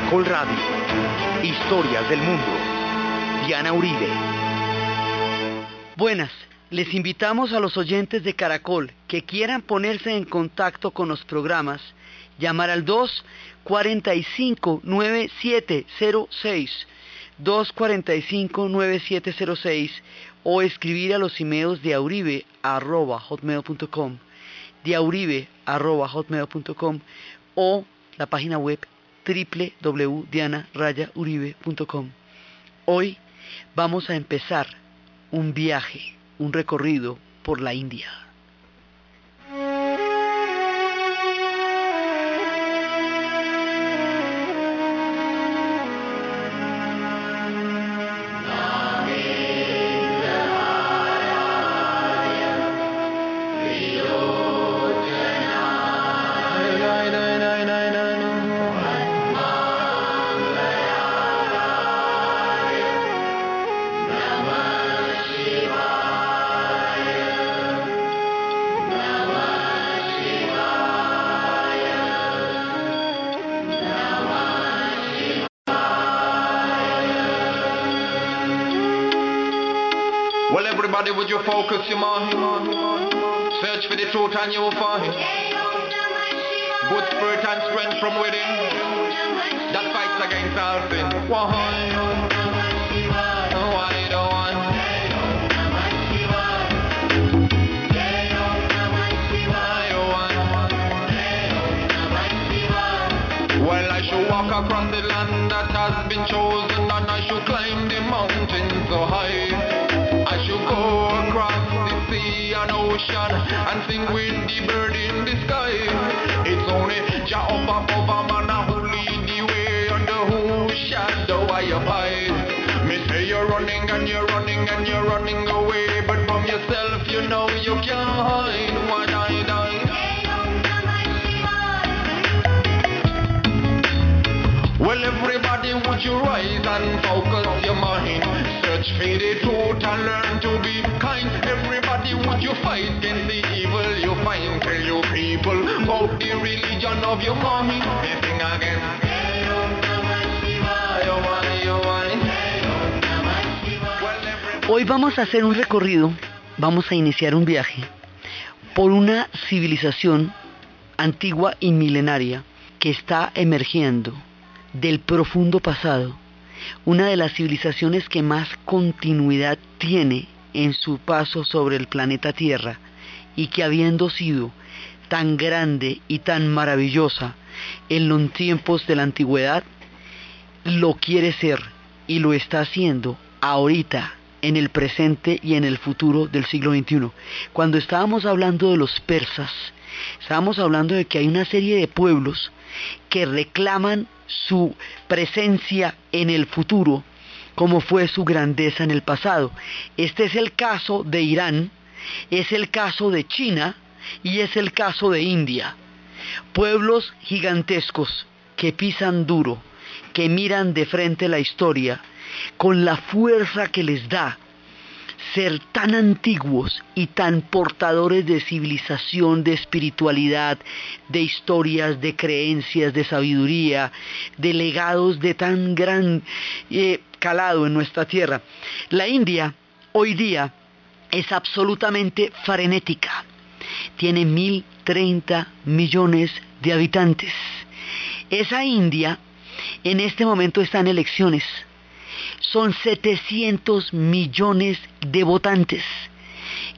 Caracol Radio. Historias del mundo. Diana Uribe. Buenas. Les invitamos a los oyentes de Caracol que quieran ponerse en contacto con los programas, llamar al 245-9706, 245-9706 o escribir a los emails de auribe.hotmail.com, de o la página web www.dianarayauribe.com. Hoy vamos a empezar un viaje un recorrido por la India. Focus your mind. Search for the truth and you will find. Good spirit and strength from within. That fights against all sin. Why? Ocean and sing with the bird in the sky. It's only Jah up above man who lead the way under whose shadow I abide. Me say you're running and you're running and you're running away, but from yourself you know you can't hide. Why die, die? Well, everybody, would you rise and focus? Hoy vamos a hacer un recorrido, vamos a iniciar un viaje por una civilización antigua y milenaria que está emergiendo del profundo pasado, una de las civilizaciones que más continuidad tiene en su paso sobre el planeta Tierra y que habiendo sido tan grande y tan maravillosa en los tiempos de la antigüedad, lo quiere ser y lo está haciendo ahorita en el presente y en el futuro del siglo XXI. Cuando estábamos hablando de los persas, estábamos hablando de que hay una serie de pueblos que reclaman su presencia en el futuro como fue su grandeza en el pasado. Este es el caso de Irán, es el caso de China y es el caso de India. Pueblos gigantescos que pisan duro, que miran de frente la historia, con la fuerza que les da ser tan antiguos y tan portadores de civilización, de espiritualidad, de historias, de creencias, de sabiduría, de legados de tan gran eh, calado en nuestra tierra. La India hoy día es absolutamente frenética. Tiene 1030 millones de habitantes. Esa India en este momento está en elecciones son 700 millones de votantes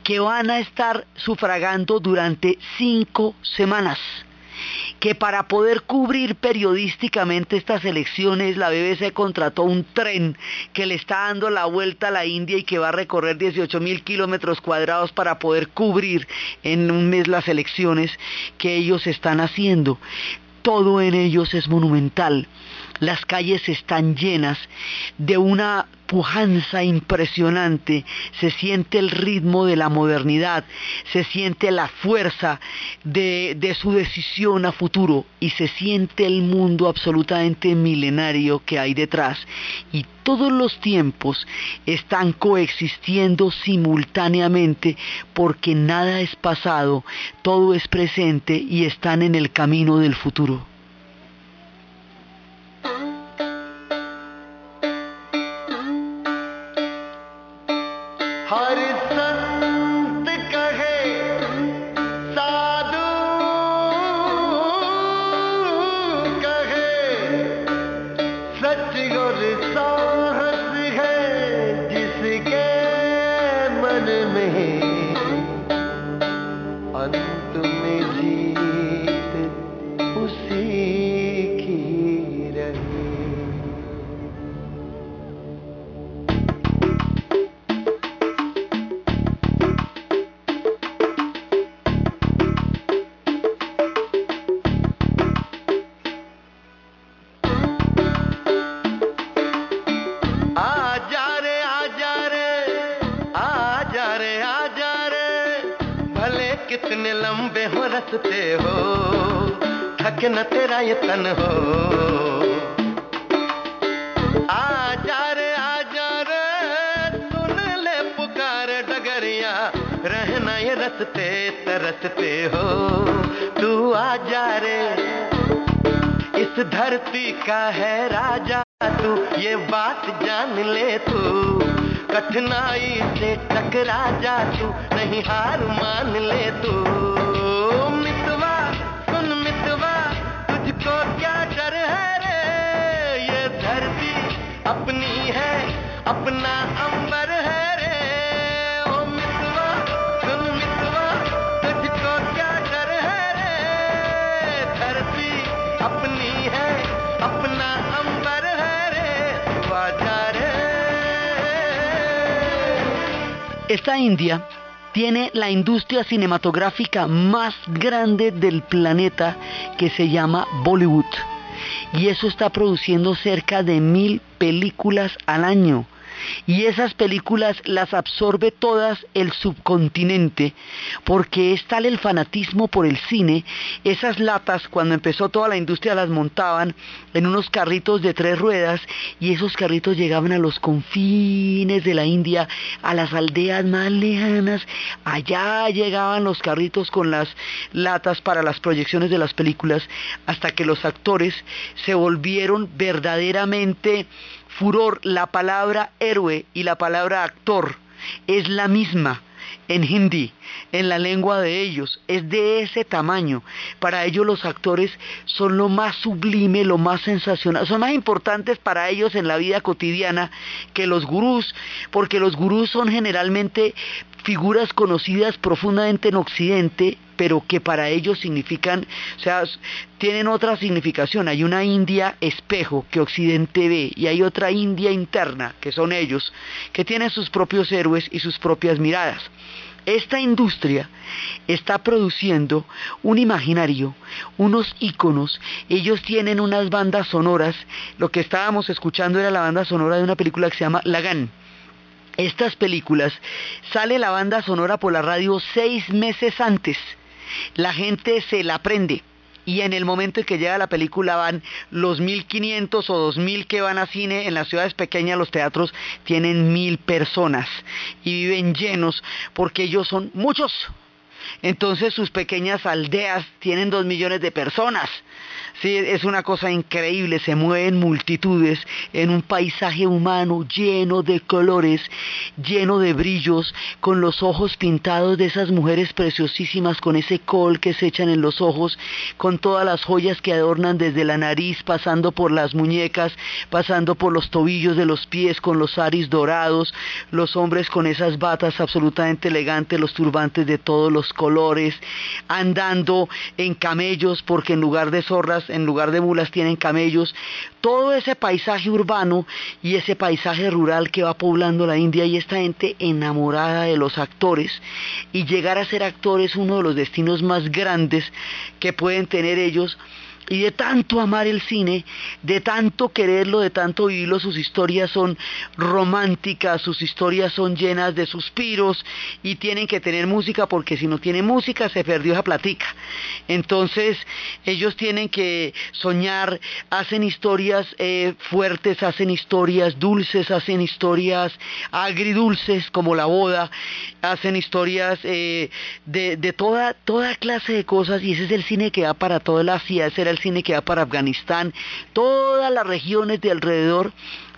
que van a estar sufragando durante cinco semanas que para poder cubrir periodísticamente estas elecciones la BBC contrató un tren que le está dando la vuelta a la India y que va a recorrer 18 mil kilómetros cuadrados para poder cubrir en un mes las elecciones que ellos están haciendo. Todo en ellos es monumental las calles están llenas de una pujanza impresionante, se siente el ritmo de la modernidad, se siente la fuerza de, su decisión a futuro y se siente el mundo absolutamente milenario que hay detrás. Y todos los tiempos están coexistiendo simultáneamente porque nada es pasado, todo es presente y están en el camino del futuro. कठिनाई से टकरा जा तू, नहीं हार मान ले तू। मितवा, सुन मितवा, तुझको क्या डर है रे? ये धरती अपनी है, अपना Esta India tiene la industria cinematográfica más grande del planeta que se llama Bollywood. Y eso está produciendo cerca de mil películas al año. Y esas películas las absorbe todas el subcontinente, porque es tal el fanatismo por el cine, esas latas cuando empezó toda la industria las montaban en unos carritos de tres ruedas y esos carritos llegaban a los confines de la India, a las aldeas más lejanas, allá llegaban los carritos con las latas para las proyecciones de las películas, hasta que los actores se volvieron verdaderamente furor, la palabra héroe y la palabra actor es la misma en hindi, en la lengua de ellos, es de ese tamaño. Para ellos los actores son lo más sublime, lo más sensacional, son más importantes para ellos en la vida cotidiana que los gurús, porque los gurús son generalmente figuras conocidas profundamente en Occidente, pero que para ellos significan, o sea, tienen otra significación. Hay una India espejo que Occidente ve y hay otra India interna, que son ellos, que tienen sus propios héroes y sus propias miradas. Esta industria está produciendo un imaginario, unos íconos, ellos tienen unas bandas sonoras, lo que estábamos escuchando era la banda sonora de una película que se llama Lagan. Estas películas sale la banda sonora por la radio seis meses antes. La gente se la aprende y en el momento en que llega la película van los 1500 o 2000 que van a cine en las ciudades pequeñas los teatros tienen mil personas y viven llenos porque ellos son muchos. Entonces sus pequeñas aldeas tienen dos millones de personas Sí, es una cosa increíble, se mueven multitudes en un paisaje humano lleno de colores, lleno de brillos, con los ojos pintados de esas mujeres preciosísimas, con ese col que se echan en los ojos, con todas las joyas que adornan desde la nariz, pasando por las muñecas, pasando por los tobillos de los pies, con los aris dorados, los hombres con esas batas absolutamente elegantes, los turbantes de todos los colores, andando en camellos, porque en lugar de zorras, en lugar de mulas tienen camellos, todo ese paisaje urbano y ese paisaje rural que va poblando la India y esta gente enamorada de los actores y llegar a ser actores uno de los destinos más grandes que pueden tener ellos y de tanto amar el cine, de tanto quererlo, de tanto vivirlo, sus historias son románticas, sus historias son llenas de suspiros y tienen que tener música porque si no tiene música se perdió esa platica. Entonces ellos tienen que soñar, hacen historias eh, fuertes, hacen historias dulces, hacen historias agridulces como la boda, hacen historias eh, de, toda, toda clase de cosas y ese es el cine que va para toda la el cine que va para Afganistán, todas las regiones de alrededor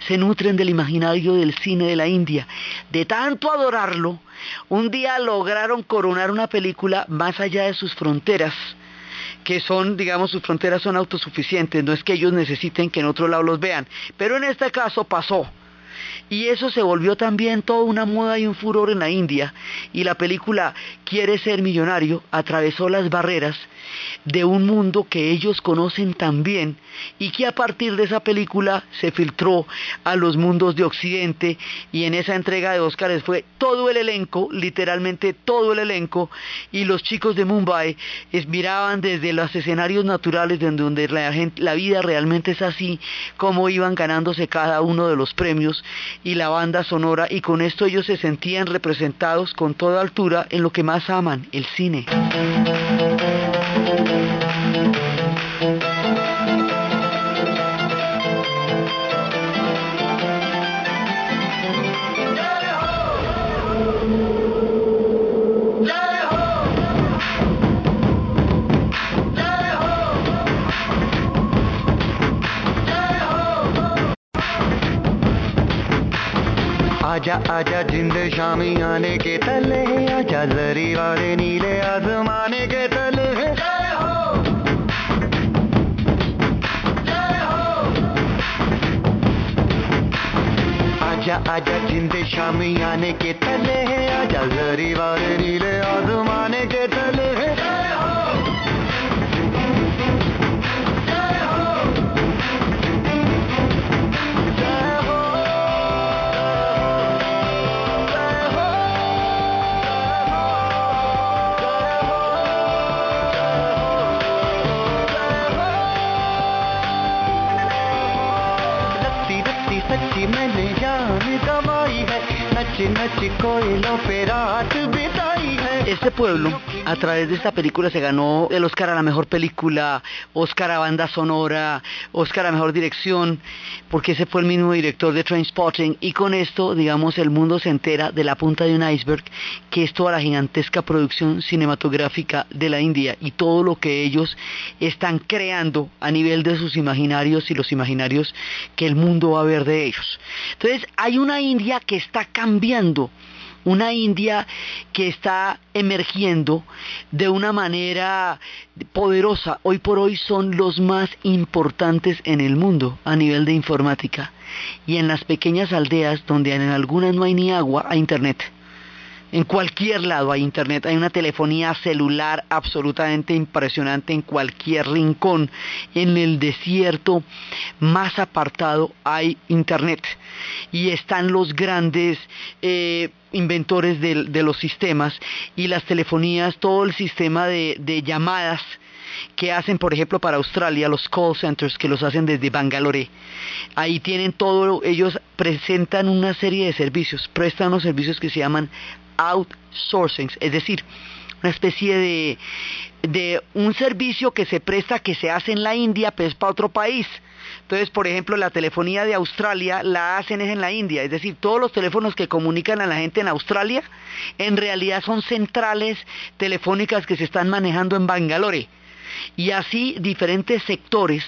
se nutren del imaginario del cine de la India. De tanto adorarlo, un día lograron coronar una película más allá de sus fronteras, que son, digamos, sus fronteras son autosuficientes, no es que ellos necesiten que en otro lado los vean. Pero en este caso pasó. Y eso se volvió también toda una moda y un furor en la India. Y la película Quiere ser millonario atravesó las barreras de un mundo que ellos conocen tan bien y que a partir de esa película se filtró a los mundos de Occidente. Y en esa entrega de Óscares fue todo el elenco, literalmente todo el elenco. Y los chicos de Mumbai miraban desde los escenarios naturales donde la, la vida realmente es así como iban ganándose cada uno de los premios y la banda sonora y con esto ellos se sentían representados con toda altura en lo que más aman, el cine. आजा आजा जिंद शामी आने के तले आजा जरी वाले नीले आजमाने के तले आजा आजा जिंद शामी आने के तले आजा जरी वाले नीले नच नच कोयलों Este pueblo, a través de esta película, se ganó el Oscar a la mejor película, Oscar a banda sonora, Oscar a mejor dirección, porque ese fue el mismo director de Trainspotting. Y con esto, digamos, el mundo se entera de la punta de un iceberg, que es toda la gigantesca producción cinematográfica de la India y todo lo que ellos están creando a nivel de sus imaginarios y los imaginarios que el mundo va a ver de ellos. Entonces, hay una India que está cambiando una India que está emergiendo de una manera poderosa. Hoy por hoy son los más importantes en el mundo a nivel de informática. Y en las pequeñas aldeas donde en algunas no hay ni agua, hay internet. En cualquier lado hay internet, hay una telefonía celular absolutamente impresionante en cualquier rincón. En el desierto más apartado hay internet. Y están los grandes eh, inventores de, los sistemas y las telefonías, todo el sistema de llamadas que hacen, por ejemplo, para Australia, los call centers que los hacen desde Bangalore. Ahí tienen todo, ellos presentan una serie de servicios, prestan unos servicios que se llaman outsourcing, es decir, una especie de, de un servicio que se presta, que se hace en la India, pero es para otro país. Entonces, por ejemplo, la telefonía de Australia la hacen es en la India, es decir, todos los teléfonos que comunican a la gente en Australia, en realidad son centrales telefónicas que se están manejando en Bangalore y así diferentes sectores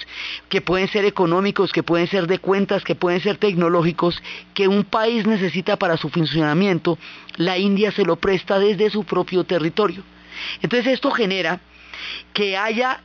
que pueden ser económicos, que pueden ser de cuentas, que pueden ser tecnológicos, que un país necesita para su funcionamiento, la India se lo presta desde su propio territorio. Entonces esto genera que haya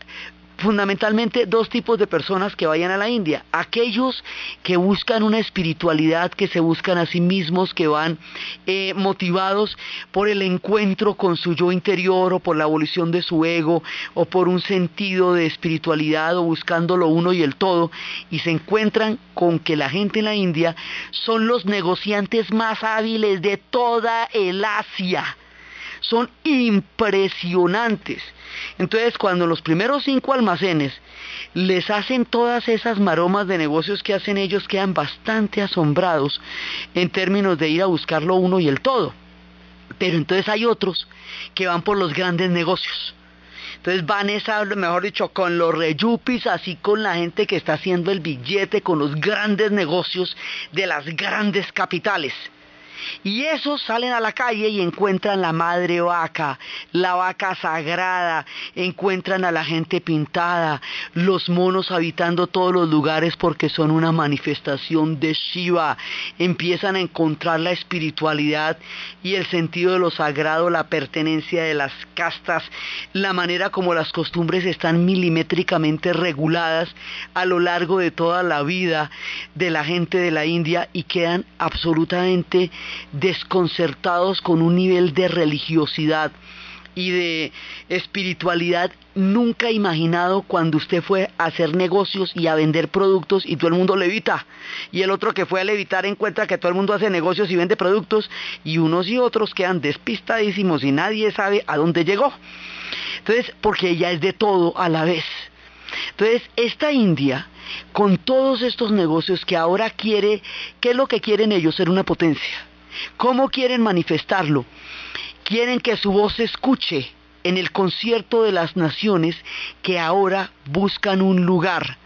fundamentalmente dos tipos de personas que vayan a la India. Aquellos que buscan una espiritualidad, que se buscan a sí mismos, que van eh, motivados por el encuentro con su yo interior o por la abolición de su ego o por un sentido de espiritualidad o buscando lo uno y el todo y se encuentran con que la gente en la India son los negociantes más hábiles de toda el Asia son impresionantes. Entonces, cuando los primeros cinco almacenes les hacen todas esas maromas de negocios que hacen ellos, quedan bastante asombrados en términos de ir a buscar lo uno y el todo. Pero entonces hay otros que van por los grandes negocios. Entonces van esa, mejor dicho, con los reyupis, así con la gente que está haciendo el billete, con los grandes negocios de las grandes capitales. Y esos salen a la calle y encuentran la madre vaca, la vaca sagrada, encuentran a la gente pintada, los monos habitando todos los lugares porque son una manifestación de Shiva, empiezan a encontrar la espiritualidad y el sentido de lo sagrado, la pertenencia de las castas, la manera como las costumbres están milimétricamente reguladas a lo largo de toda la vida de la gente de la India y quedan absolutamente desconcertados con un nivel de religiosidad y de espiritualidad nunca imaginado cuando usted fue a hacer negocios y a vender productos y todo el mundo levita. Y el otro que fue a levitar encuentra que todo el mundo hace negocios y vende productos y unos y otros quedan despistadísimos y nadie sabe a dónde llegó. Entonces, porque ella es de todo a la vez. Entonces, esta India, con todos estos negocios que ahora quiere, ¿qué es lo que quieren ellos? Ser una potencia. ¿Cómo quieren manifestarlo? Quieren que su voz se escuche en el concierto de las naciones que ahora buscan un lugar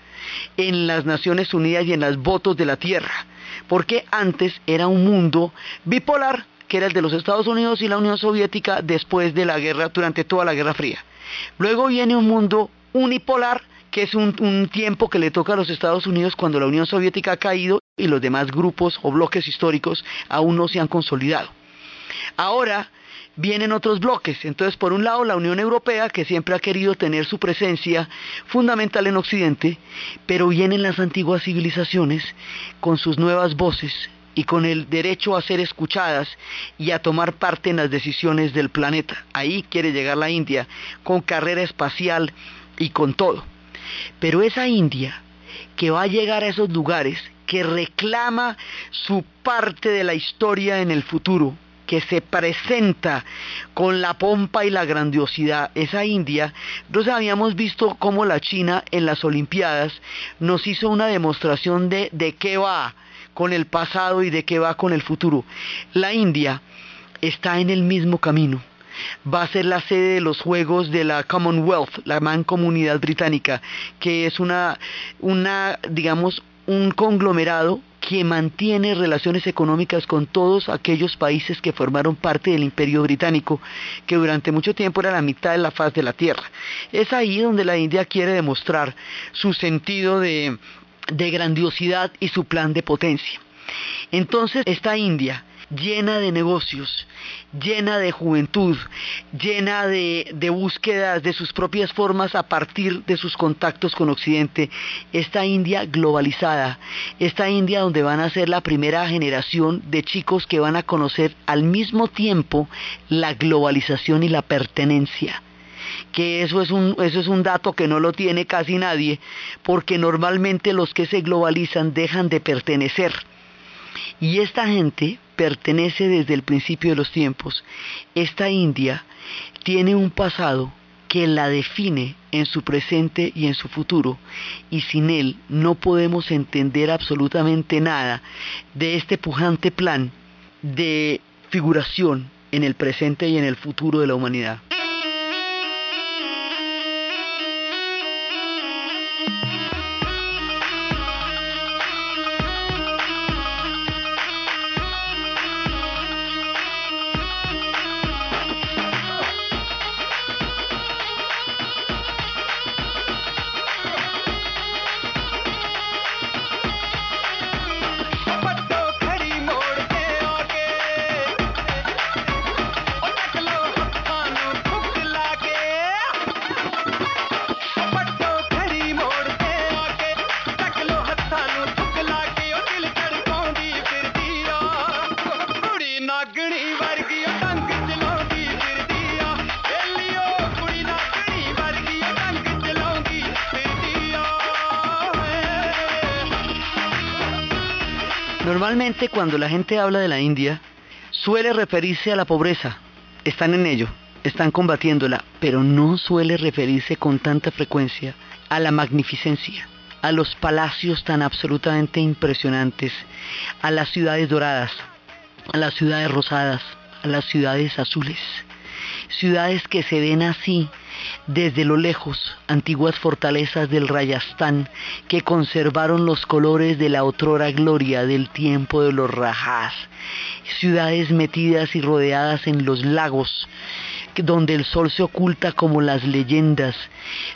en las Naciones Unidas y en las votos de la tierra. Porque antes era un mundo bipolar, que era el de los Estados Unidos y la Unión Soviética después de la guerra, durante toda la Guerra Fría. Luego viene un mundo unipolar, que es un, tiempo que le toca a los Estados Unidos cuando la Unión Soviética ha caído y los demás grupos o bloques históricos aún no se han consolidado. Ahora vienen otros bloques. Entonces, por un lado, la Unión Europea, que siempre ha querido tener su presencia fundamental en Occidente, pero vienen las antiguas civilizaciones con sus nuevas voces y con el derecho a ser escuchadas y a tomar parte en las decisiones del planeta. Ahí quiere llegar la India, con carrera espacial y con todo. Pero esa India que va a llegar a esos lugares, que reclama su parte de la historia en el futuro, que se presenta con la pompa y la grandiosidad, esa India, nos habíamos visto cómo la China en las Olimpiadas nos hizo una demostración de, de qué va con el pasado y de qué va con el futuro. La India está en el mismo camino va a ser la sede de los Juegos de la Commonwealth, la Mancomunidad Británica, que es una, una digamos, un conglomerado que mantiene relaciones económicas con todos aquellos países que formaron parte del imperio británico, que durante mucho tiempo era la mitad de la faz de la tierra. Es ahí donde la India quiere demostrar su sentido de, de grandiosidad y su plan de potencia. Entonces, esta India, llena de negocios, llena de juventud, llena de, búsquedas de sus propias formas a partir de sus contactos con Occidente. Esta India globalizada, esta India donde van a ser la primera generación de chicos que van a conocer al mismo tiempo la globalización y la pertenencia que eso es un eso es un dato que no lo tiene casi nadie, porque normalmente los que se globalizan dejan de pertenecer. Y esta gente pertenece desde el principio de los tiempos. Esta India tiene un pasado que la define en su presente y en su futuro, y sin él no podemos entender absolutamente nada de este pujante plan de figuración en el presente y en el futuro de la humanidad. Normalmente cuando la gente habla de la India, suele referirse a la pobreza. Están en ello, están combatiéndola, pero no suele referirse con tanta frecuencia a la magnificencia, a los palacios tan absolutamente impresionantes, a las ciudades doradas, a las ciudades rosadas, a las ciudades azules. Ciudades que se ven así desde lo lejos, antiguas fortalezas del Rayastán que conservaron los colores de la otrora gloria del tiempo de los Rajás. ciudades metidas y rodeadas en los lagos, donde el sol se oculta como las leyendas,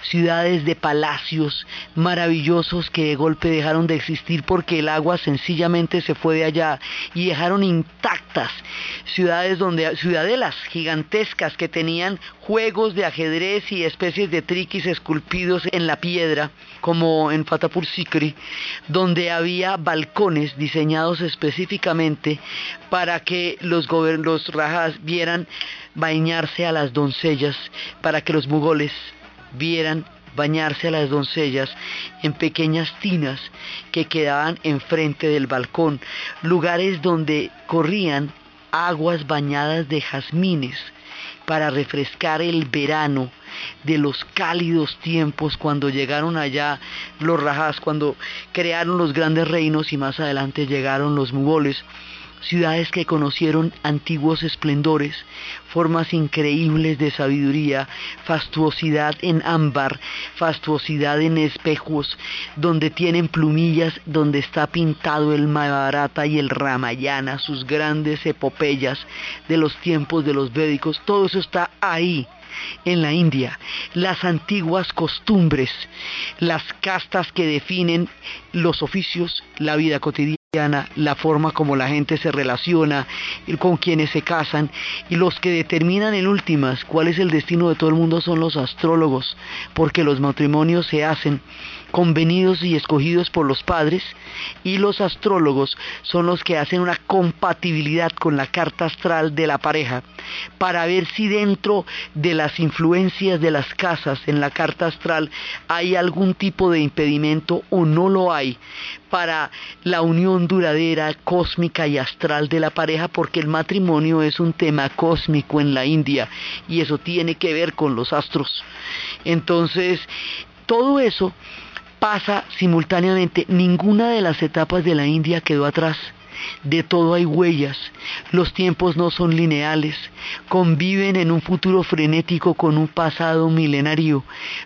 ciudades de palacios maravillosos que de golpe dejaron de existir porque el agua sencillamente se fue de allá y dejaron intactas ciudades donde ciudadelas gigantescas que tenían juegos de ajedrez y especies de triquis esculpidos en la piedra, como en Fatapur Sikri, donde había balcones diseñados específicamente para que los, los rajas vieran bañarse a las doncellas, para que los mugoles vieran bañarse a las doncellas en pequeñas tinas que quedaban enfrente del balcón, lugares donde corrían aguas bañadas de jazmines para refrescar el verano de los cálidos tiempos cuando llegaron allá los rajas, cuando crearon los grandes reinos y más adelante llegaron los mugoles ciudades que conocieron antiguos esplendores, formas increíbles de sabiduría, fastuosidad en ámbar, fastuosidad en espejos, donde tienen plumillas, donde está pintado el Mahabharata y el Ramayana, sus grandes epopeyas de los tiempos de los védicos, todo eso está ahí en la India, las antiguas costumbres, las castas que definen los oficios, la vida cotidiana la forma como la gente se relaciona, con quienes se casan y los que determinan en últimas cuál es el destino de todo el mundo son los astrólogos, porque los matrimonios se hacen convenidos y escogidos por los padres y los astrólogos son los que hacen una compatibilidad con la carta astral de la pareja para ver si dentro de las influencias de las casas en la carta astral hay algún tipo de impedimento o no lo hay para la unión duradera, cósmica y astral de la pareja, porque el matrimonio es un tema cósmico en la India y eso tiene que ver con los astros. Entonces, todo eso pasa simultáneamente. Ninguna de las etapas de la India quedó atrás. De todo hay huellas, los tiempos no son lineales, conviven en un futuro frenético con un pasado milenario,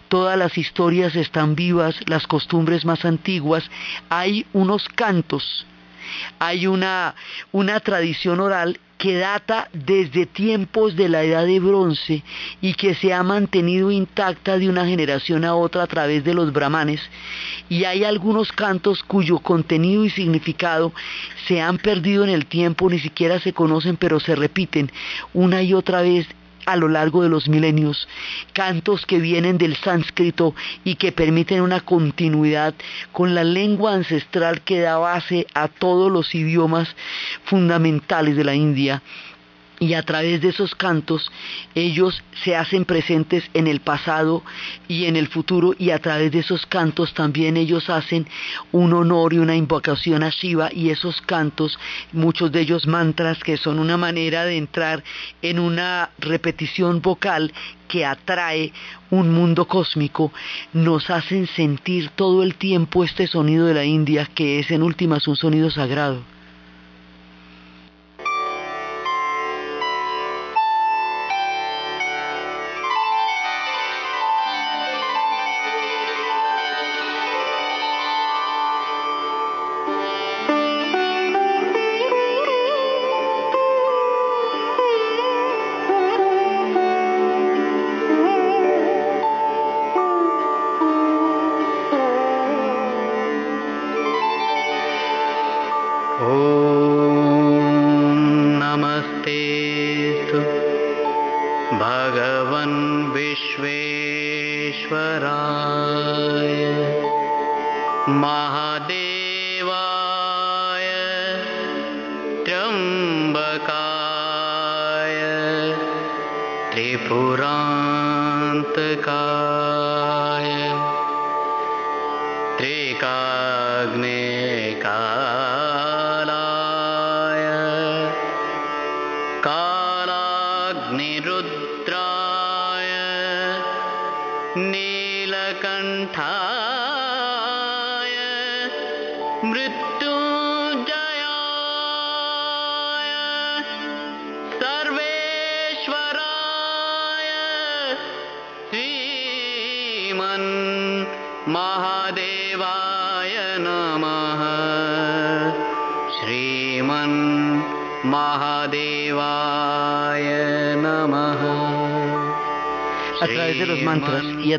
todas las historias están vivas, las costumbres más antiguas, hay unos cantos, hay una, una tradición oral que data desde tiempos de la edad de bronce y que se ha mantenido intacta de una generación a otra a través de los brahmanes y hay algunos cantos cuyo contenido y significado se han perdido en el tiempo, ni siquiera se conocen, pero se repiten una y otra vez a lo largo de los milenios, cantos que vienen del sánscrito y que permiten una continuidad con la lengua ancestral que da base a todos los idiomas fundamentales de la India y a través de esos cantos ellos se hacen presentes en el pasado y en el futuro y a través de esos cantos también ellos hacen un honor y una invocación a Shiva y esos cantos, muchos de ellos mantras que son una manera de entrar en una repetición vocal que atrae un mundo cósmico, nos hacen sentir todo el tiempo este sonido de la India que es en últimas un sonido sagrado.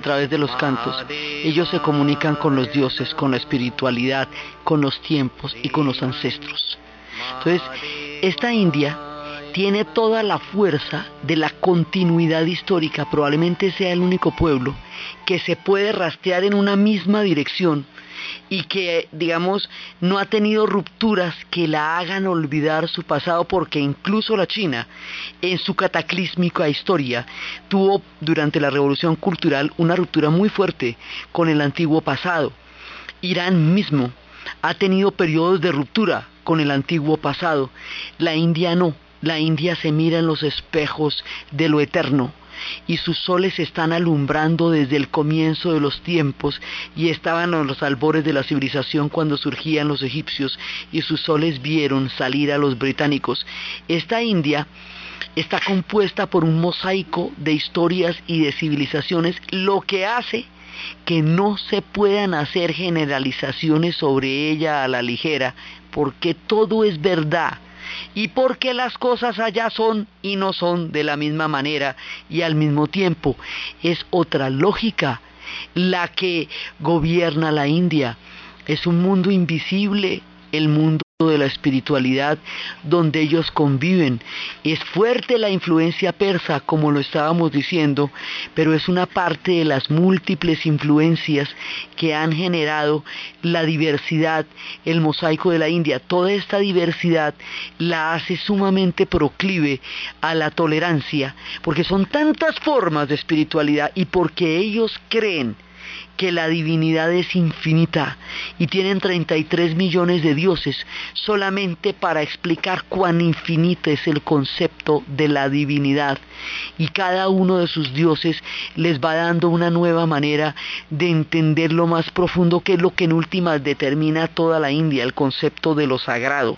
Través de los cantos, ellos se comunican con los dioses, con la espiritualidad, con los tiempos y con los ancestros. Entonces, esta India tiene toda la fuerza de la continuidad histórica, probablemente sea el único pueblo que se puede rastrear en una misma dirección y que, digamos, no ha tenido rupturas que la hagan olvidar su pasado, porque incluso la China, en su cataclísmica historia, tuvo durante la Revolución Cultural una ruptura muy fuerte con el antiguo pasado. Irán mismo ha tenido periodos de ruptura con el antiguo pasado. La India no. La India se mira en los espejos de lo eterno y sus soles están alumbrando desde el comienzo de los tiempos y estaban en los albores de la civilización cuando surgían los egipcios y sus soles vieron salir a los británicos. Esta India está compuesta por un mosaico de historias y de civilizaciones, lo que hace que no se puedan hacer generalizaciones sobre ella a la ligera, porque todo es verdad y porque las cosas allá son y no son de la misma manera y al mismo tiempo es otra lógica la que gobierna la India. Es un mundo invisible, el mundo de la espiritualidad donde ellos conviven. Es fuerte la influencia persa, como lo estábamos diciendo, pero es una parte de las múltiples influencias que han generado la diversidad, el mosaico de la India. Toda esta diversidad la hace sumamente proclive a la tolerancia, porque son tantas formas de espiritualidad y porque ellos creen que la divinidad es infinita y tienen 33 millones de dioses solamente para explicar cuán infinito es el concepto de la divinidad y cada uno de sus dioses les va dando una nueva manera de entender lo más profundo que es lo que en últimas determina toda la India, el concepto de lo sagrado.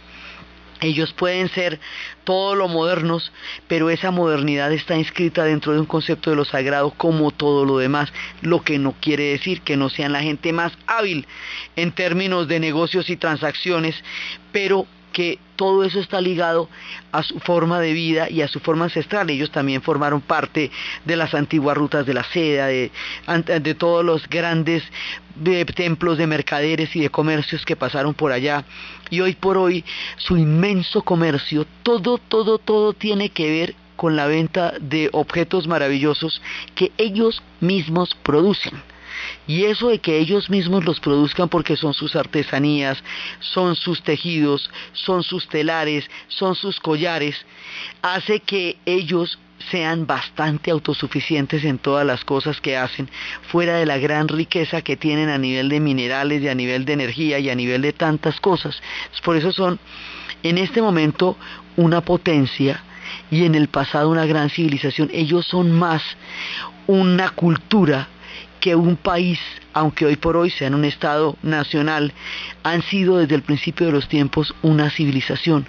Ellos pueden ser todo lo modernos, pero esa modernidad está inscrita dentro de un concepto de lo sagrado como todo lo demás, lo que no quiere decir que no sean la gente más hábil en términos de negocios y transacciones, pero que todo eso está ligado a su forma de vida y a su forma ancestral. Ellos también formaron parte de las antiguas rutas de la seda, de, de todos los grandes de templos de mercaderes y de comercios que pasaron por allá. Y hoy por hoy su inmenso comercio, todo, todo, todo tiene que ver con la venta de objetos maravillosos que ellos mismos producen. Y eso de que ellos mismos los produzcan porque son sus artesanías, son sus tejidos, son sus telares, son sus collares, hace que ellos sean bastante autosuficientes en todas las cosas que hacen, fuera de la gran riqueza que tienen a nivel de minerales y a nivel de energía y a nivel de tantas cosas. Por eso son en este momento una potencia y en el pasado una gran civilización. Ellos son más una cultura que un país, aunque hoy por hoy sean un Estado nacional, han sido desde el principio de los tiempos una civilización.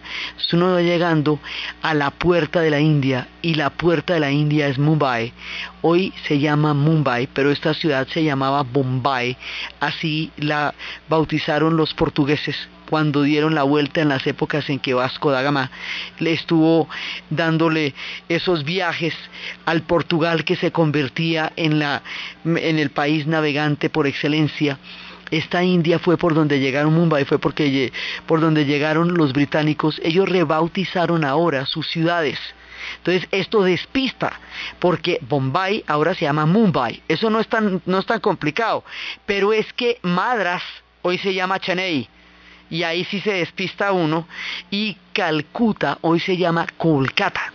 uno va llegando a la puerta de la India y la puerta de la India es Mumbai. Hoy se llama Mumbai, pero esta ciudad se llamaba Bombay. Así la bautizaron los portugueses cuando dieron la vuelta en las épocas en que Vasco da Gama le estuvo dándole esos viajes al Portugal que se convertía en, la, en el país navegante por excelencia esta India fue por donde llegaron Mumbai, fue porque por donde llegaron los británicos. Ellos rebautizaron ahora sus ciudades. Entonces esto despista, porque Bombay ahora se llama Mumbai. Eso no es tan, no es tan complicado. Pero es que Madras hoy se llama Chennai y ahí sí se despista uno, y Calcuta hoy se llama Kolkata.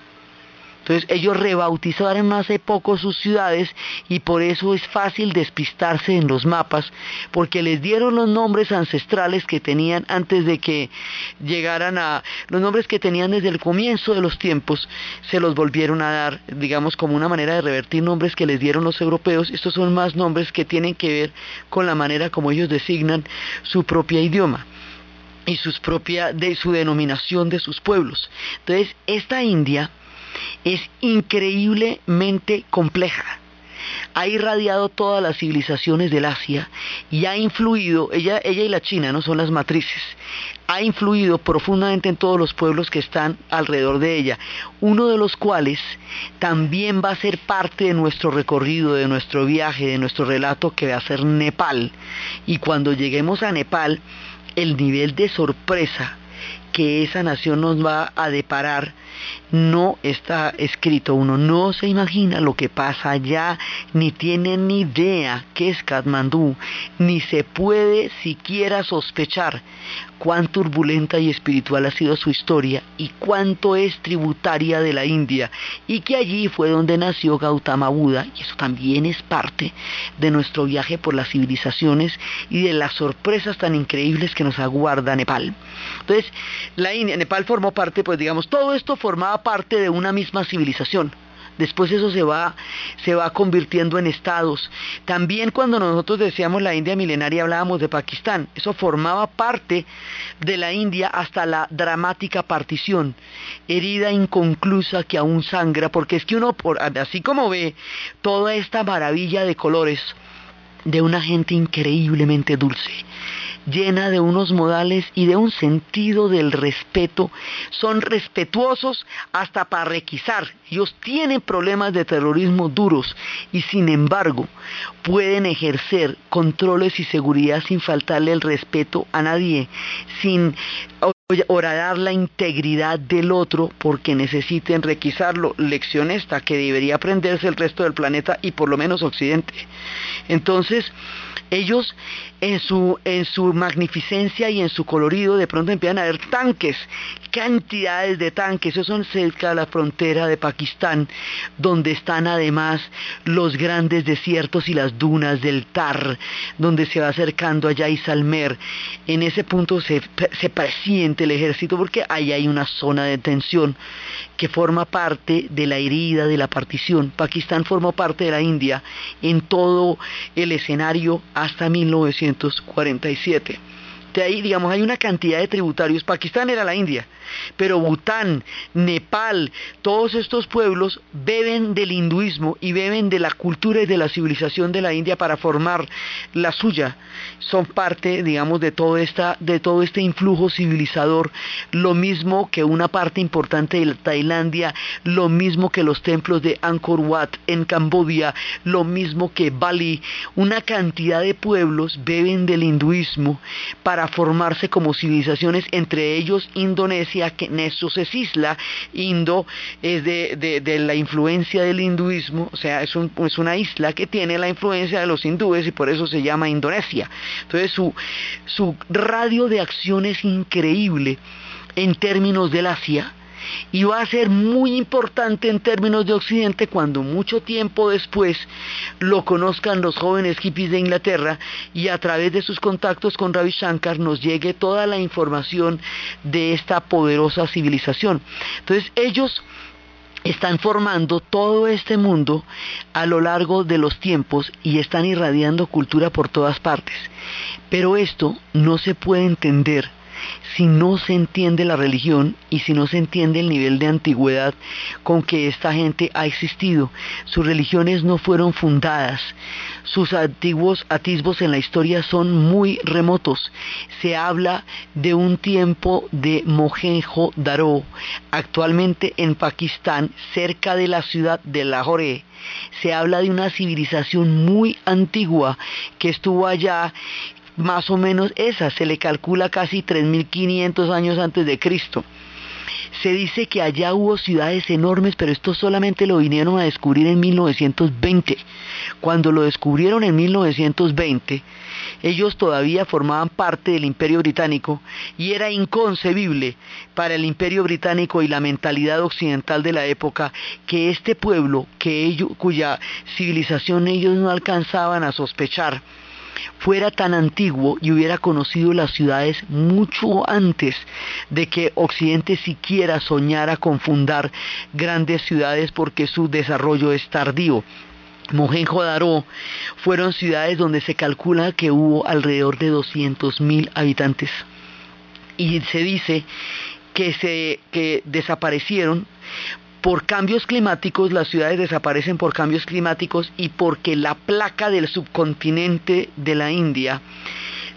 Entonces ellos rebautizaron hace poco sus ciudades y por eso es fácil despistarse en los mapas, porque les dieron los nombres ancestrales que tenían antes de que llegaran a los nombres que tenían desde el comienzo de los tiempos, se los volvieron a dar, digamos, como una manera de revertir nombres que les dieron los europeos. Estos son más nombres que tienen que ver con la manera como ellos designan su propio idioma y sus propia, de su denominación de sus pueblos. Entonces, esta India es increíblemente compleja. ha irradiado todas las civilizaciones del Asia y ha influido, ella, ella y la China no son las matrices, ha influido profundamente en todos los pueblos que están alrededor de ella, uno de los cuales también va a ser parte de nuestro recorrido, de nuestro viaje, de nuestro relato que va a ser Nepal. Y cuando lleguemos a Nepal, el nivel de sorpresa que esa nación nos va a deparar no está escrito, uno no se imagina lo que pasa allá, ni tiene ni idea qué es Katmandú, ni se puede siquiera sospechar cuán turbulenta y espiritual ha sido su historia y cuánto es tributaria de la India y que allí fue donde nació Gautama Buda y eso también es parte de nuestro viaje por las civilizaciones y de las sorpresas tan increíbles que nos aguarda Nepal. Entonces, la India, Nepal formó parte, pues digamos, todo esto formaba parte de una misma civilización. Después eso se va, se va convirtiendo en estados. También cuando nosotros decíamos la India milenaria hablábamos de Pakistán. Eso formaba parte de la India hasta la dramática partición. Herida inconclusa que aún sangra, porque es que uno, así como ve toda esta maravilla de colores de una gente increíblemente dulce llena de unos modales y de un sentido del respeto. Son respetuosos hasta para requisar. Ellos tienen problemas de terrorismo duros y sin embargo pueden ejercer controles y seguridad sin faltarle el respeto a nadie, sin orar la integridad del otro porque necesiten requisarlo. Lección esta que debería aprenderse el resto del planeta y por lo menos Occidente. Entonces, ellos en su, en su magnificencia y en su colorido de pronto empiezan a ver tanques, cantidades de tanques, esos son cerca de la frontera de Pakistán, donde están además los grandes desiertos y las dunas del Tar, donde se va acercando allá Isalmer. En ese punto se, se presiente el ejército porque ahí hay una zona de tensión que forma parte de la herida de la partición. Pakistán formó parte de la India en todo el escenario hasta 1947 de ahí, digamos, hay una cantidad de tributarios. Pakistán era la India, pero Bután, Nepal, todos estos pueblos beben del hinduismo y beben de la cultura y de la civilización de la India para formar la suya. Son parte, digamos, de todo, esta, de todo este influjo civilizador, lo mismo que una parte importante de Tailandia, lo mismo que los templos de Angkor Wat en Camboya, lo mismo que Bali. Una cantidad de pueblos beben del hinduismo para formarse como civilizaciones, entre ellos Indonesia, que Nessus es isla, Indo es de, la influencia del hinduismo, o sea, es, es una isla que tiene la influencia de los hindúes y por eso se llama Indonesia. Entonces su, su radio de acción es increíble en términos del Asia y va a ser muy importante en términos de Occidente cuando mucho tiempo después lo conozcan los jóvenes hippies de Inglaterra y a través de sus contactos con Ravi Shankar nos llegue toda la información de esta poderosa civilización. Entonces ellos están formando todo este mundo a lo largo de los tiempos y están irradiando cultura por todas partes. Pero esto no se puede entender si no se entiende la religión y si no se entiende el nivel de antigüedad con que esta gente ha existido. Sus religiones no fueron fundadas, sus antiguos atisbos en la historia son muy remotos. Se habla de un tiempo de Mohenjo-Daro, actualmente en Pakistán, cerca de la ciudad de Lahore se habla de una civilización muy antigua que estuvo allá más o menos esa, se le calcula casi 3.500 años antes de Cristo. Se dice que allá hubo ciudades enormes, pero esto solamente lo vinieron a descubrir en 1920. Cuando lo descubrieron en 1920, ellos todavía formaban parte del imperio británico y era inconcebible para el imperio británico y la mentalidad occidental de la época que este pueblo, que cuya civilización ellos no alcanzaban a sospechar, fuera tan antiguo y hubiera conocido las ciudades mucho antes de que Occidente siquiera soñara con fundar grandes ciudades porque su desarrollo es tardío. Mohenjo-Daro fueron ciudades donde se calcula que hubo alrededor de 200.000 habitantes y se dice que se que desaparecieron por cambios climáticos, las ciudades desaparecen por cambios climáticos y porque la placa del subcontinente de la India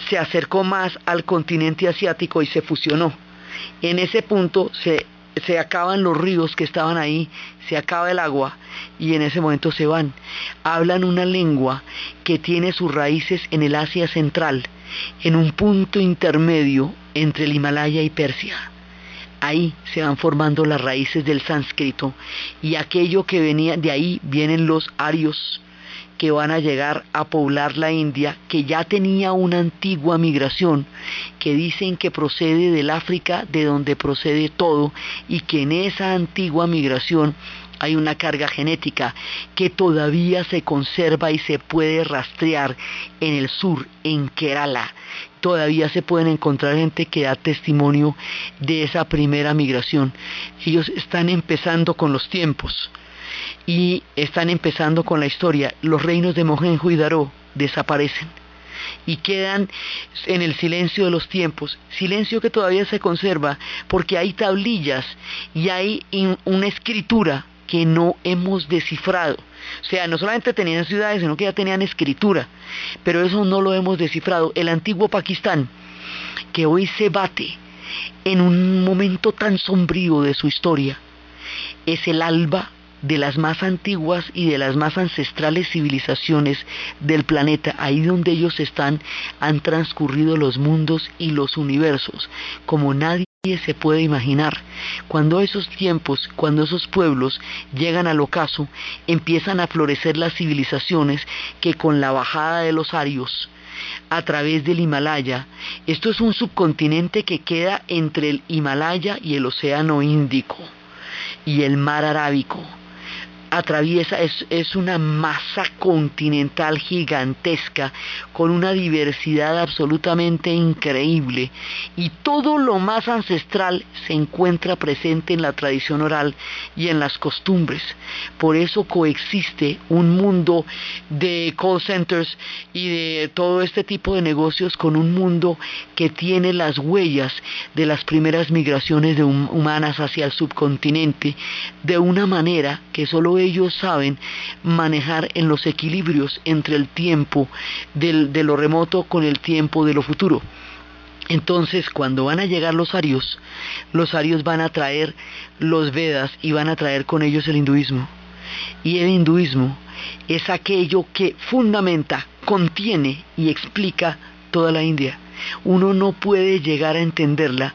se acercó más al continente asiático y se fusionó. En ese punto se, se acaban los ríos que estaban ahí, se acaba el agua y en ese momento se van. Hablan una lengua que tiene sus raíces en el Asia Central, en un punto intermedio entre el Himalaya y Persia. Ahí se van formando las raíces del sánscrito y aquello que venía de ahí vienen los arios que van a llegar a poblar la India, que ya tenía una antigua migración, que dicen que procede del África, de donde procede todo, y que en esa antigua migración hay una carga genética que todavía se conserva y se puede rastrear en el sur, en Kerala. Todavía se pueden encontrar gente que da testimonio de esa primera migración. Ellos están empezando con los tiempos y están empezando con la historia. Los reinos de Mohenjo y Daró desaparecen y quedan en el silencio de los tiempos, silencio que todavía se conserva porque hay tablillas y hay una escritura que no hemos descifrado. O sea, no solamente tenían ciudades, sino que ya tenían escritura, pero eso no lo hemos descifrado. El antiguo Pakistán, que hoy se bate en un momento tan sombrío de su historia, es el alba de las más antiguas y de las más ancestrales civilizaciones del planeta, ahí donde ellos están, han transcurrido los mundos y los universos, como nadie se puede imaginar. Cuando esos tiempos, cuando esos pueblos llegan al ocaso, empiezan a florecer las civilizaciones que con la bajada de los arios, a través del Himalaya. Esto es un subcontinente que queda entre el Himalaya y el Océano Índico y el Mar Arábico atraviesa, es, es, una masa continental gigantesca con una diversidad absolutamente increíble y todo lo más ancestral se encuentra presente en la tradición oral y en las costumbres. Por eso coexiste un mundo de call centers y de todo este tipo de negocios con un mundo que tiene las huellas de las primeras migraciones de humanas hacia el subcontinente de una manera que solo ellos saben manejar en los equilibrios entre el tiempo de lo remoto con el tiempo de lo futuro. Entonces, cuando van a llegar los arios, los arios van a traer los Vedas y van a traer con ellos el hinduismo. Y el hinduismo es aquello que fundamenta, contiene y explica toda la India. Uno no puede llegar a entenderla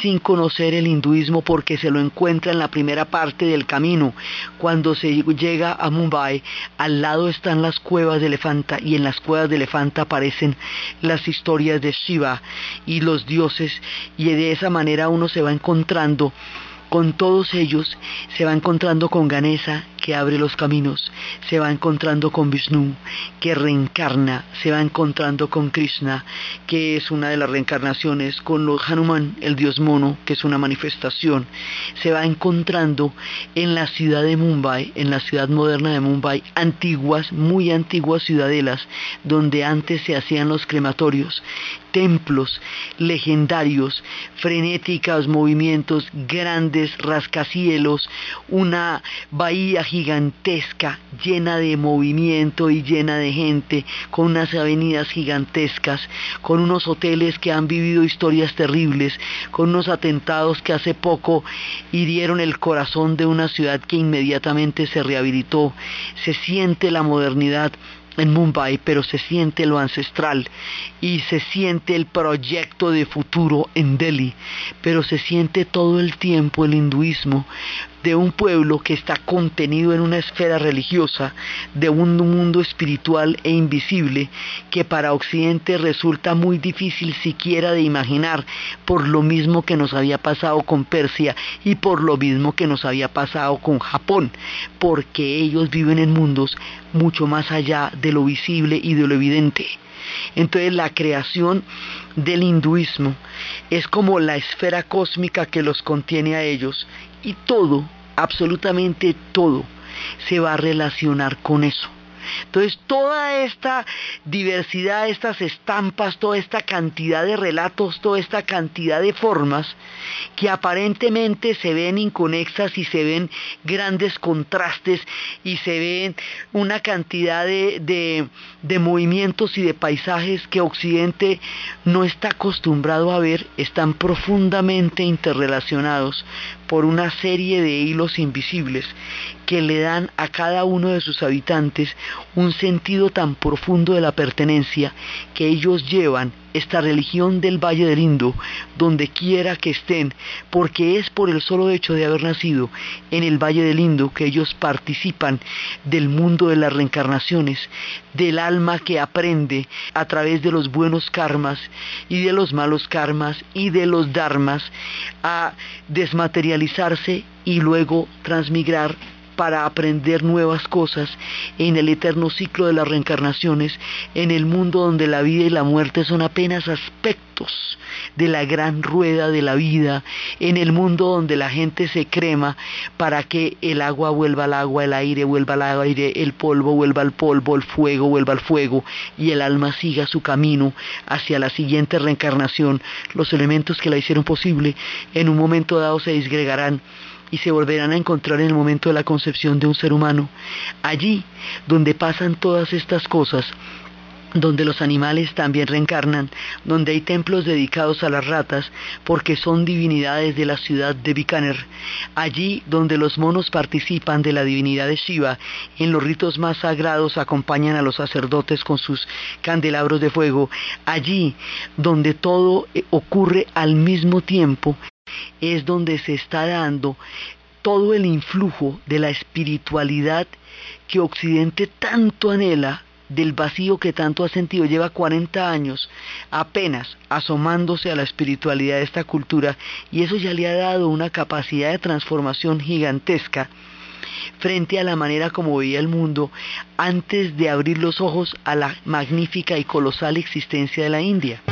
sin conocer el hinduismo porque se lo encuentra en la primera parte del camino. Cuando se llega a Mumbai, al lado están las cuevas de elefanta y en las cuevas de elefanta aparecen las historias de Shiva y los dioses y de esa manera uno se va encontrando con todos ellos, se va encontrando con Ganesa, que abre los caminos, se va encontrando con Vishnu, que reencarna, se va encontrando con Krishna, que es una de las reencarnaciones, con los Hanuman, el dios mono, que es una manifestación, se va encontrando en la ciudad de Mumbai, en la ciudad moderna de Mumbai, antiguas, muy antiguas ciudadelas, donde antes se hacían los crematorios, templos legendarios, frenéticos movimientos, grandes rascacielos, una bahía gigantesca, llena de movimiento y llena de gente, con unas avenidas gigantescas, con unos hoteles que han vivido historias terribles, con unos atentados que hace poco hirieron el corazón de una ciudad que inmediatamente se rehabilitó. Se siente la modernidad en Mumbai, pero se siente lo ancestral y se siente el proyecto de futuro en Delhi, pero se siente todo el tiempo el hinduismo de un pueblo que está contenido en una esfera religiosa, de un mundo espiritual e invisible que para Occidente resulta muy difícil siquiera de imaginar por lo mismo que nos había pasado con Persia y por lo mismo que nos había pasado con Japón, porque ellos viven en mundos mucho más allá de lo visible y de lo evidente. Entonces la creación del hinduismo es como la esfera cósmica que los contiene a ellos y todo absolutamente todo se va a relacionar con eso. Entonces, toda esta diversidad, estas estampas, toda esta cantidad de relatos, toda esta cantidad de formas que aparentemente se ven inconexas y se ven grandes contrastes y se ven una cantidad de, de movimientos y de paisajes que Occidente no está acostumbrado a ver, están profundamente interrelacionados por una serie de hilos invisibles que le dan a cada uno de sus habitantes un sentido tan profundo de la pertenencia que ellos llevan esta religión del Valle del Indo donde quiera que estén, porque es por el solo hecho de haber nacido en el Valle del Indo que ellos participan del mundo de las reencarnaciones, del alma que aprende a través de los buenos karmas y de los malos karmas y de los dharmas a desmaterializarse y luego transmigrar para aprender nuevas cosas en el eterno ciclo de las reencarnaciones, en el mundo donde la vida y la muerte son apenas aspectos de la gran rueda de la vida, en el mundo donde la gente se crema para que el agua vuelva al agua, el aire vuelva al aire, el polvo vuelva al polvo, el fuego vuelva al fuego y el alma siga su camino hacia la siguiente reencarnación, los elementos que la hicieron posible en un momento dado se disgregarán y se volverán a encontrar en el momento de la concepción de un ser humano. Allí donde pasan todas estas cosas, donde los animales también reencarnan, donde hay templos dedicados a las ratas, porque son divinidades de la ciudad de Bikaner, allí donde los monos participan de la divinidad de Shiva, en los ritos más sagrados acompañan a los sacerdotes con sus candelabros de fuego, allí donde todo eh, ocurre al mismo tiempo, es donde se está dando todo el influjo de la espiritualidad que Occidente tanto anhela, del vacío que tanto ha sentido, lleva 40 años apenas asomándose a la espiritualidad de esta cultura y eso ya le ha dado una capacidad de transformación gigantesca frente a la manera como veía el mundo antes de abrir los ojos a la magnífica y colosal existencia de la India.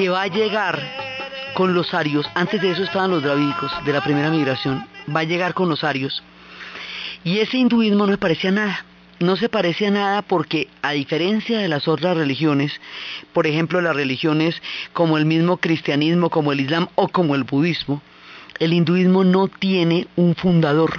Que va a llegar con los arios, antes de eso estaban los dravídicos de la primera migración, va a llegar con los arios. Y ese hinduismo no se parece a nada. No se parece a nada porque, a diferencia de las otras religiones, por ejemplo las religiones como el mismo cristianismo, como el islam o como el budismo, el hinduismo no tiene un fundador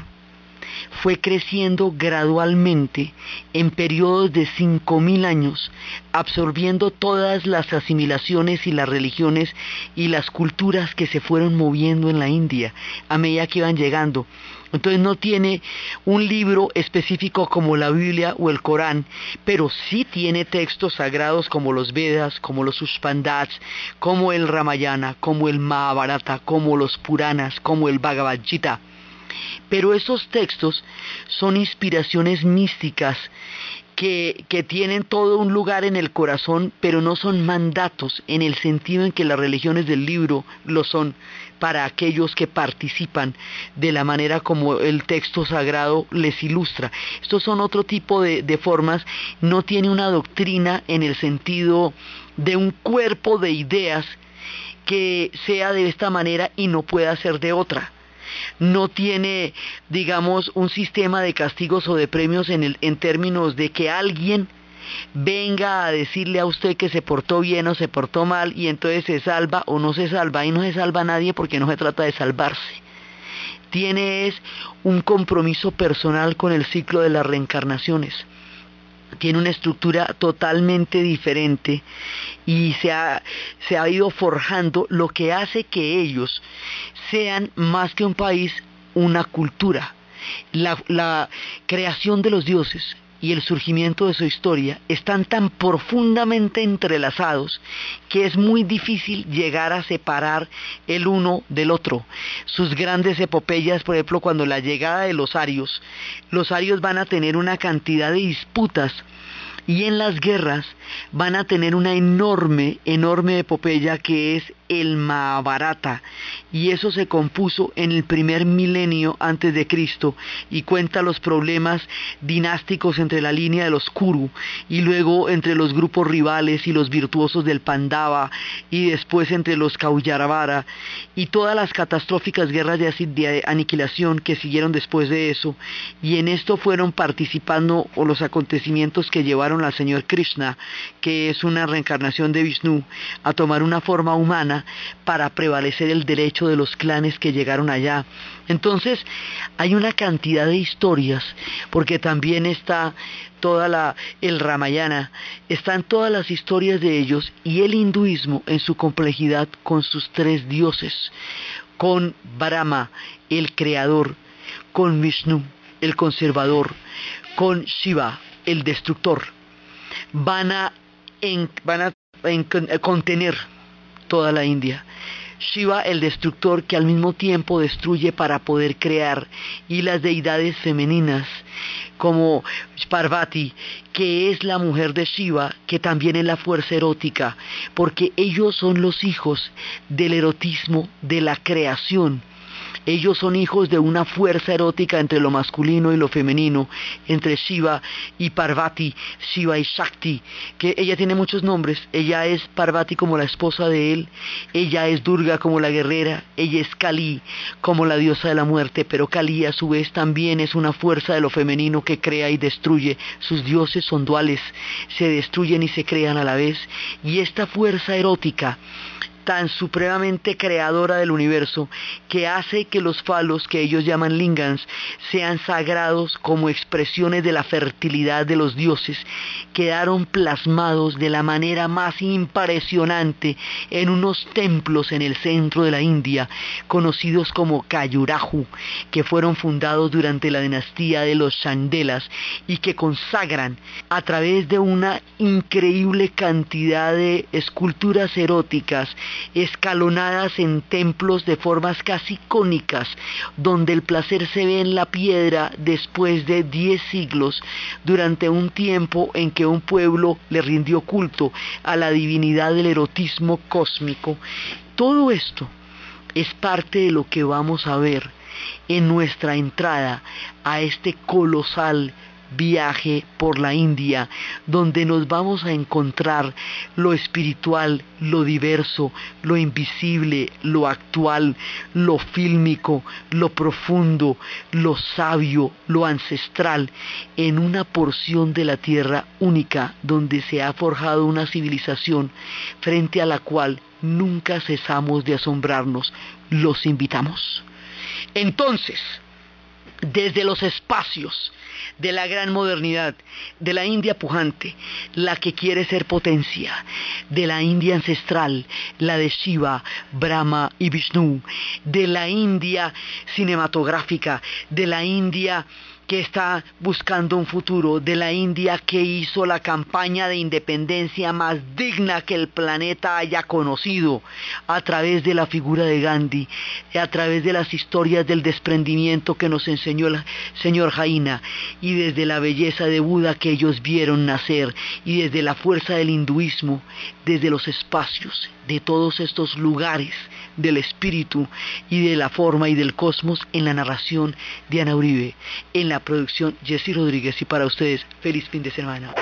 fue creciendo gradualmente en periodos de 5.000 años, absorbiendo todas las asimilaciones y las religiones y las culturas que se fueron moviendo en la India a medida que iban llegando. Entonces no tiene un libro específico como la Biblia o el Corán, pero sí tiene textos sagrados como los Vedas, como los Uspandats, como el Ramayana, como el Mahabharata, como los Puranas, como el Bhagavad Gita. Pero esos textos son inspiraciones místicas que, tienen todo un lugar en el corazón, pero no son mandatos en el sentido en que las religiones del libro lo son para aquellos que participan de la manera como el texto sagrado les ilustra. Estos son otro tipo de, de formas, no tiene una doctrina en el sentido de un cuerpo de ideas que sea de esta manera y no pueda ser de otra no tiene, digamos, un sistema de castigos o de premios en, términos de que alguien venga a decirle a usted que se portó bien o se portó mal y entonces se salva o no se salva y no se salva a nadie porque no se trata de salvarse. Tiene es un compromiso personal con el ciclo de las reencarnaciones tiene una estructura totalmente diferente y se ha, se ha ido forjando lo que hace que ellos sean más que un país, una cultura. La, la creación de los dioses y el surgimiento de su historia están tan profundamente entrelazados que es muy difícil llegar a separar el uno del otro. Sus grandes epopeyas, por ejemplo, cuando la llegada de los arios, los arios van a tener una cantidad de disputas y en las guerras van a tener una enorme, enorme epopeya que es el Mahabharata. Y eso se compuso en el primer milenio antes de Cristo y cuenta los problemas dinásticos entre la línea de los Kuru y luego entre los grupos rivales y los virtuosos del Pandava y después entre los Kauyaravara y todas las catastróficas guerras de, aniquilación que siguieron después de eso. Y en esto fueron participando o los acontecimientos que llevaron al Señor Krishna que es una reencarnación de Vishnu a tomar una forma humana para prevalecer el derecho de los clanes que llegaron allá. Entonces, hay una cantidad de historias, porque también está toda la el Ramayana, están todas las historias de ellos y el hinduismo en su complejidad con sus tres dioses, con Brahma, el creador, con Vishnu, el conservador, con Shiva, el destructor. Van a, a contener toda la India. Shiva el destructor que al mismo tiempo destruye para poder crear y las deidades femeninas como Parvati que es la mujer de Shiva que también es la fuerza erótica porque ellos son los hijos del erotismo de la creación ellos son hijos de una fuerza erótica entre lo masculino y lo femenino, entre Shiva y Parvati, Shiva y Shakti, que ella tiene muchos nombres. Ella es Parvati como la esposa de él, ella es Durga como la guerrera, ella es Kali como la diosa de la muerte, pero Kali a su vez también es una fuerza de lo femenino que crea y destruye. Sus dioses son duales, se destruyen y se crean a la vez. Y esta fuerza erótica tan supremamente creadora del universo que hace que los falos que ellos llaman lingans sean sagrados como expresiones de la fertilidad de los dioses, quedaron plasmados de la manera más impresionante en unos templos en el centro de la India, conocidos como Kayurahu, que fueron fundados durante la dinastía de los Chandelas y que consagran a través de una increíble cantidad de esculturas eróticas escalonadas en templos de formas casi cónicas, donde el placer se ve en la piedra después de diez siglos, durante un tiempo en que un pueblo le rindió culto a la divinidad del erotismo cósmico. Todo esto es parte de lo que vamos a ver en nuestra entrada a este colosal viaje por la India, donde nos vamos a encontrar lo espiritual, lo diverso, lo invisible, lo actual, lo fílmico, lo profundo, lo sabio, lo ancestral, en una porción de la tierra única donde se ha forjado una civilización frente a la cual nunca cesamos de asombrarnos. Los invitamos. Entonces, desde los espacios de la gran modernidad, de la India pujante, la que quiere ser potencia, de la India ancestral, la de Shiva, Brahma y Vishnu, de la India cinematográfica, de la India que está buscando un futuro, de la India que hizo la campaña de independencia más digna que el planeta haya conocido, a través de la figura de Gandhi, a través de las historias del desprendimiento que nos enseñó el señor Jaina, y desde la belleza de Buda que ellos vieron nacer, y desde la fuerza del hinduismo, desde los espacios de todos estos lugares del espíritu y de la forma y del cosmos en la narración de Ana Uribe, en la producción Jessy Rodríguez y para ustedes, feliz fin de semana.